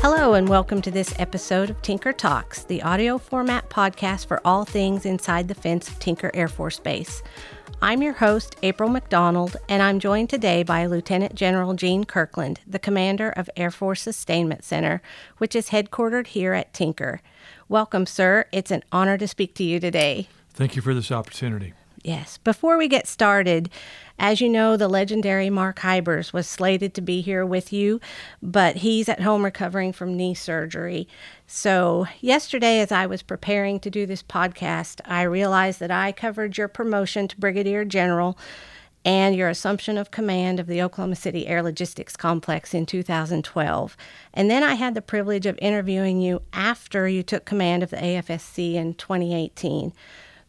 Hello, and welcome to this episode of Tinker Talks, the audio format podcast for all things inside the fence of Tinker Air Force Base. I'm your host, April McDonald, and I'm joined today by Lieutenant General Gene Kirkland, the commander of Air Force Sustainment Center, which is headquartered here at Tinker. Welcome, sir. It's an honor to speak to you today. Thank you for this opportunity. Yes. Before we get started, as you know, the legendary Mark Hybers was slated to be here with you, but he's at home recovering from knee surgery. So, yesterday, as I was preparing to do this podcast, I realized that I covered your promotion to Brigadier General and your assumption of command of the Oklahoma City Air Logistics Complex in 2012. And then I had the privilege of interviewing you after you took command of the AFSC in 2018.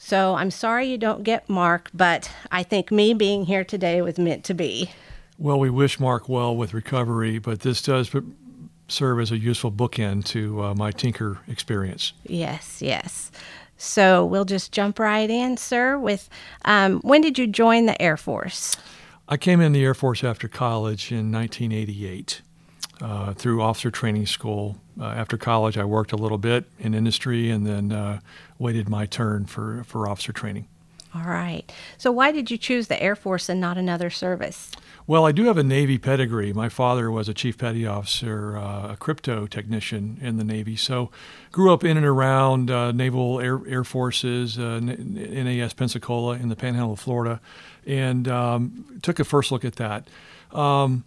So I'm sorry you don't get Mark, but I think me being here today was meant to be. Well, we wish Mark well with recovery, but this does serve as a useful bookend to uh, my Tinker experience. Yes, yes. So we'll just jump right in, sir. With um, when did you join the Air Force? I came in the Air Force after college in 1988 uh, through officer training school. Uh, after college, I worked a little bit in industry and then uh, waited my turn for, for officer training. All right. So, why did you choose the Air Force and not another service? Well, I do have a Navy pedigree. My father was a chief petty officer, uh, a crypto technician in the Navy. So, grew up in and around uh, naval air, air forces, uh, NAS Pensacola in the Panhandle of Florida, and um, took a first look at that. Um,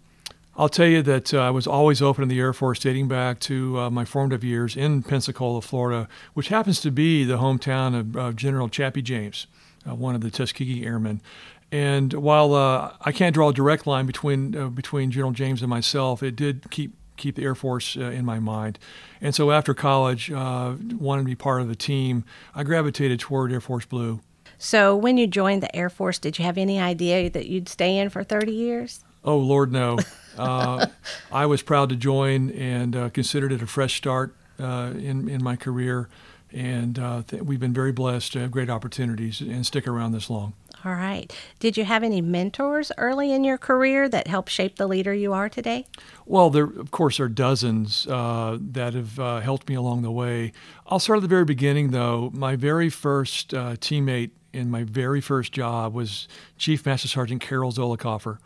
I'll tell you that uh, I was always open in the Air Force dating back to uh, my formative years in Pensacola, Florida, which happens to be the hometown of uh, General Chappie James, uh, one of the Tuskegee Airmen. And while uh, I can't draw a direct line between uh, between General James and myself, it did keep keep the Air Force in my mind. And so after college, wanted to be part of the team, I gravitated toward Air Force Blue. So when you joined the Air Force, did you have any idea that you'd stay in for 30 years? Oh Lord, no. Uh, I was proud to join and uh, considered it a fresh start uh, in in my career, and uh, th- we've been very blessed to have great opportunities and stick around this long. All right. Did you have any mentors early in your career that helped shape the leader you are today? Well, there of course are dozens uh, that have uh, helped me along the way. I'll start at the very beginning, though. My very first teammate in my very first job was Chief Master Sergeant Carol Zollicoffer.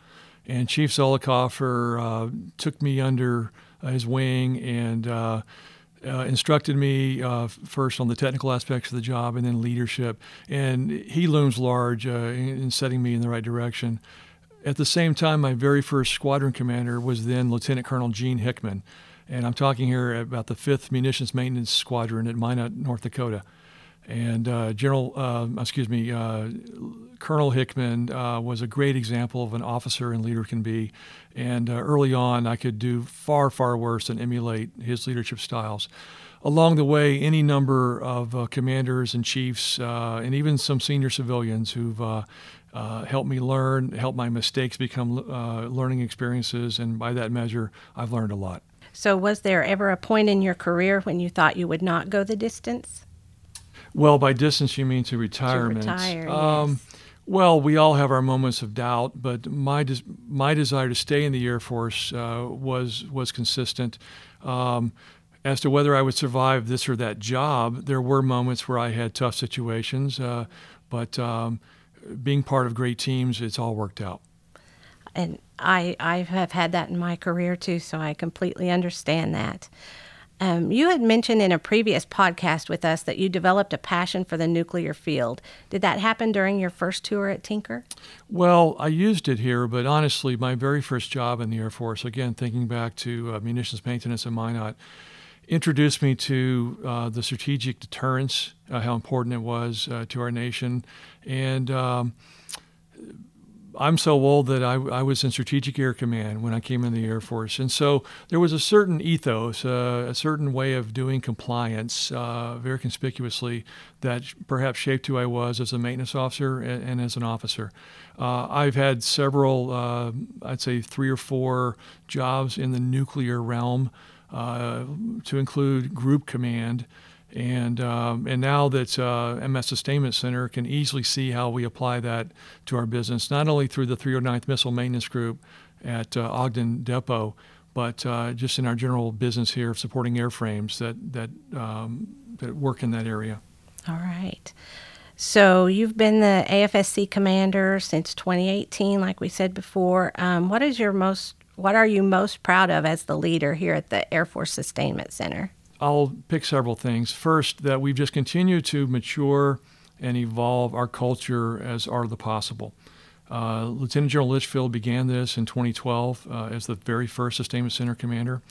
And Chief Zollicoffer uh, took me under uh, his wing and uh, uh instructed me uh, first on the technical aspects of the job and then leadership. And he looms large uh, in, in setting me in the right direction. At the same time, my very first squadron commander was then Lieutenant Colonel Gene Hickman. And I'm talking here about the 5th Munitions Maintenance Squadron at Minot, North Dakota. And uh, General, uh, excuse me, uh, Colonel Hickman uh, was a great example of an officer and leader can be. And uh, early on, I could do far, far worse than emulate his leadership styles. Along the way, any number of uh, commanders and chiefs, and even some senior civilians who've helped me learn, helped my mistakes become learning experiences, and by that measure, I've learned a lot. So, was there ever a point in your career when you thought you would not go the distance? Well, by distance, you mean to retirement. To retire, um, yes. Well, we all have our moments of doubt, but my des- my desire to stay in the Air Force uh, was was consistent. Um, as to whether I would survive this or that job, there were moments where I had tough situations, uh, but um, being part of great teams, it's all worked out. And I I have had that in my career too, so I completely understand that. Um, you had mentioned in a previous podcast with us that you developed a passion for the nuclear field. Did that happen during your first tour at Tinker? Well, I used it here, but honestly, my very first job in the Air Force, again, thinking back to uh, munitions maintenance at Minot, introduced me to uh, the strategic deterrence, uh, how important it was uh, to our nation. And um, I'm so old that I, I, was in Strategic Air Command when I came in the Air Force. And so there was a certain ethos, uh, a certain way of doing compliance uh, very conspicuously that perhaps shaped who I was as a maintenance officer and, and as an officer. Uh, I've had several, uh, I'd say three or four jobs in the nuclear realm uh, to include group command. And, um, and now that uh, MS Sustainment Center can easily see how we apply that to our business, not only through the 309th Missile Maintenance Group at uh, Ogden Depot, but uh, just in our general business here of supporting airframes that that um, that work in that area. All right. So you've been the AFSC commander since 2018, like we said before. Um, what is your most what are you most proud of as the leader here at the Air Force Sustainment Center? I'll pick several things. First, that we've just continued to mature and evolve our culture as art of the possible. Uh, Lieutenant General Litchfield began this in 2012 uh, as the very first Sustainment Center commander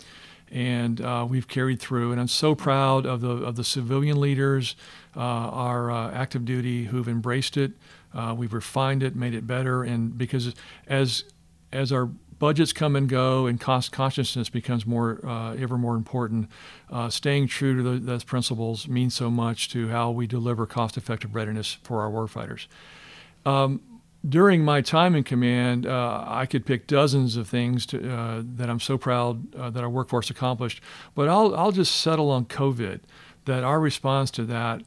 and uh, we've carried through. And I'm so proud of the of the civilian leaders, uh, our uh, active duty who've embraced it. Uh, we've refined it, made it better, and because as as our budgets come and go and cost consciousness becomes more uh, ever more important, uh, staying true to the, those principles means so much to how we deliver cost-effective readiness for our warfighters. Um, during my time in command, uh, I could pick dozens of things to, uh, that I'm so proud uh, that our workforce accomplished. But I'll, I'll just settle on COVID, that our response to that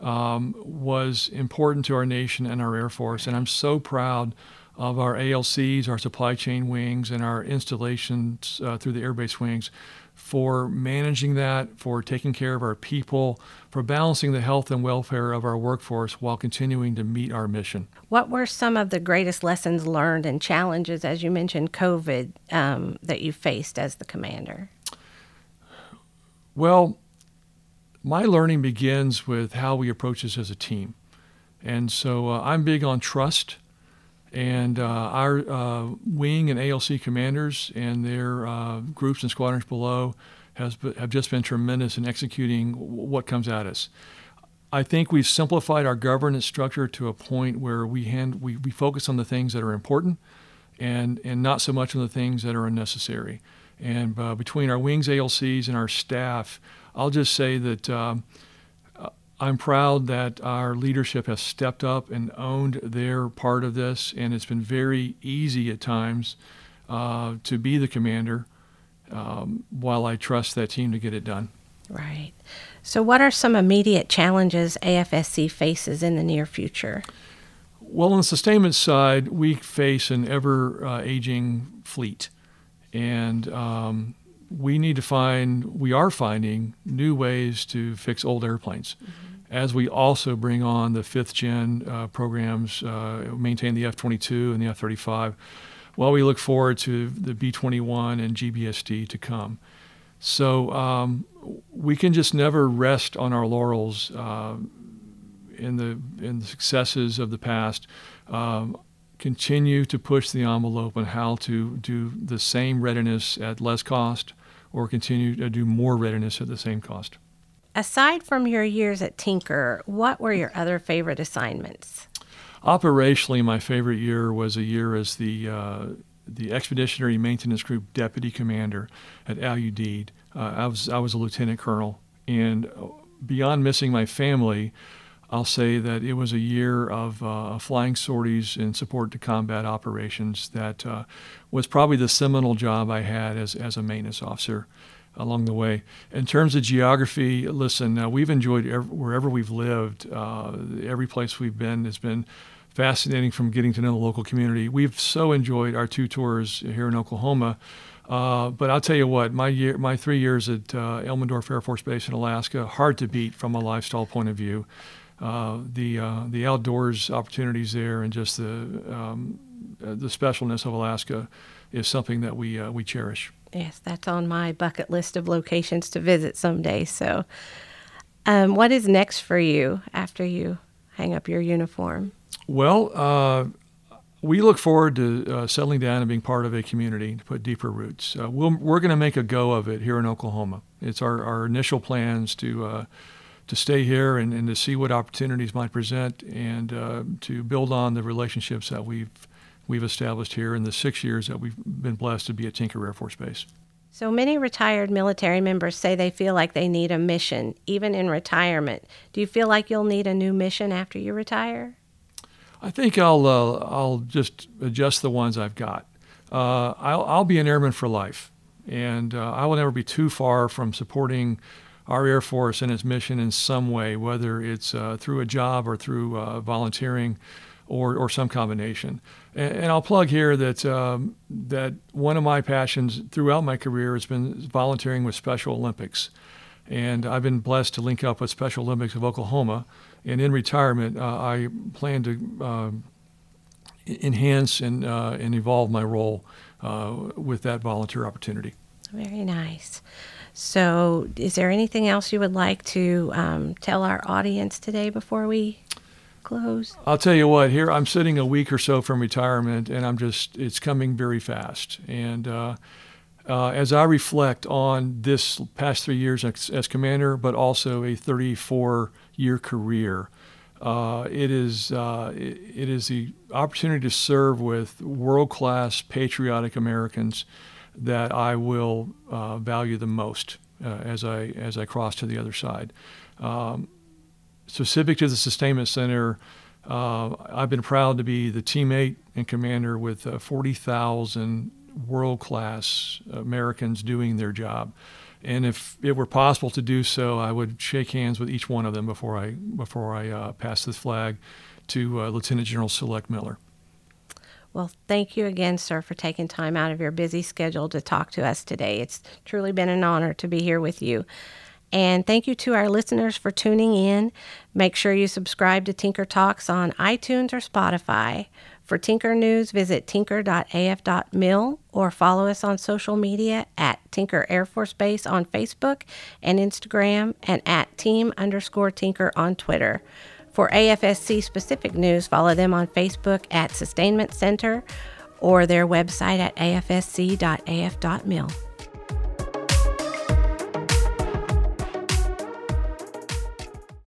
um, was important to our nation and our Air Force. And I'm so proud of our ALCs, our supply chain wings, and our installations uh, through the airbase wings for managing that, for taking care of our people, for balancing the health and welfare of our workforce while continuing to meet our mission. What were some of the greatest lessons learned and challenges, as you mentioned, COVID, um, that you faced as the commander? Well, my learning begins with how we approach this as a team. And so uh, I'm big on trust. And uh, our uh, wing and ALC commanders and their uh, groups and squadrons below has, have just been tremendous in executing what comes at us. I think we've simplified our governance structure to a point where we, hand, we, we focus on the things that are important and, and not so much on the things that are unnecessary. And uh, between our wings ALCs and our staff, I'll just say that um, I'm proud that our leadership has stepped up and owned their part of this, and it's been very easy at times uh, to be the commander um, while I trust that team to get it done. Right. So, what are some immediate challenges AFSC faces in the near future? Well, on the sustainment side, we face an ever uh, aging fleet, and um, we need to find, we are finding new ways to fix old airplanes. Mm-hmm as we also bring on the fifth gen uh, programs, uh, maintain the F 22 and the F 35, while we look forward to the B 21 and GBSD to come. So um, we can just never rest on our laurels uh, in, the, in the successes of the past. Um, continue to push the envelope on how to do the same readiness at less cost or continue to do more readiness at the same cost. Aside from your years at Tinker, what were your other favorite assignments? Operationally, my favorite year was a year as the uh, the Expeditionary Maintenance Group Deputy Commander at Al Udeid. Uh, I was I was a lieutenant colonel, and beyond missing my family, I'll say that it was a year of uh, flying sorties in support to combat operations that uh, was probably the seminal job I had as as a maintenance officer along the way. In terms of geography, listen, uh, we've enjoyed wherever we've lived. Uh, every place we've been has been fascinating from getting to know the local community. We've so enjoyed our two tours here in Oklahoma. Uh, but I'll tell you what, my year, my three years at uh, Elmendorf Air Force Base in Alaska, hard to beat from a lifestyle point of view. Uh, the uh, the outdoors opportunities there and just the um, the specialness of Alaska is something that we we cherish. Yes, that's on my bucket list of locations to visit someday. So, um, what is next for you after you hang up your uniform? Well, uh, we look forward to uh, settling down and being part of a community to put deeper roots. Uh, we we are going to make a go of it here in Oklahoma. It's our, our initial plans to uh, to stay here and, and to see what opportunities might present and uh, to build on the relationships that we've we've established here in the six years that we've been blessed to be at Tinker Air Force Base. So many retired military members say they feel like they need a mission, even in retirement. Do you feel like you'll need a new mission after you retire? I think I'll uh, I'll just adjust the ones I've got. Uh, I'll, I'll be an airman for life, and uh, I will never be too far from supporting our Air Force and its mission in some way, whether it's uh, through a job or through uh, volunteering or, or some combination. And, I'll plug here that um, that one of my passions throughout my career has been volunteering with Special Olympics, and I've been blessed to link up with Special Olympics of Oklahoma. And in retirement, uh, I plan to uh, enhance and uh, and evolve my role uh, with that volunteer opportunity. Very nice. So, is there anything else you would like to um, tell our audience today before we close? I'll tell you what. Here, I'm sitting a week or so from retirement, and I'm just it's coming very fast. And uh, uh, as I reflect on this past three years as, as commander, but also a 34 year career, uh, it is uh, it, it is the opportunity to serve with world class patriotic Americans that I will uh, value the most uh, as I as I cross to the other side. Um, specific to the Sustainment Center, uh, I've been proud to be the teammate and commander with uh, 40,000 world class Americans doing their job. And if it were possible to do so, I would shake hands with each one of them before I before I uh, pass the flag to uh, Lieutenant General Select Miller. Well, thank you again, sir, for taking time out of your busy schedule to talk to us today. It's truly been an honor to be here with you. And thank you to our listeners for tuning in. Make sure you subscribe to Tinker Talks on iTunes or Spotify. For Tinker News, visit tinker.af.mil or follow us on social media at Tinker Air Force Base on Facebook and Instagram and at team underscore Tinker on Twitter. For AFSC specific news, follow them on Facebook at Sustainment Center or their website at afsc.af.mil.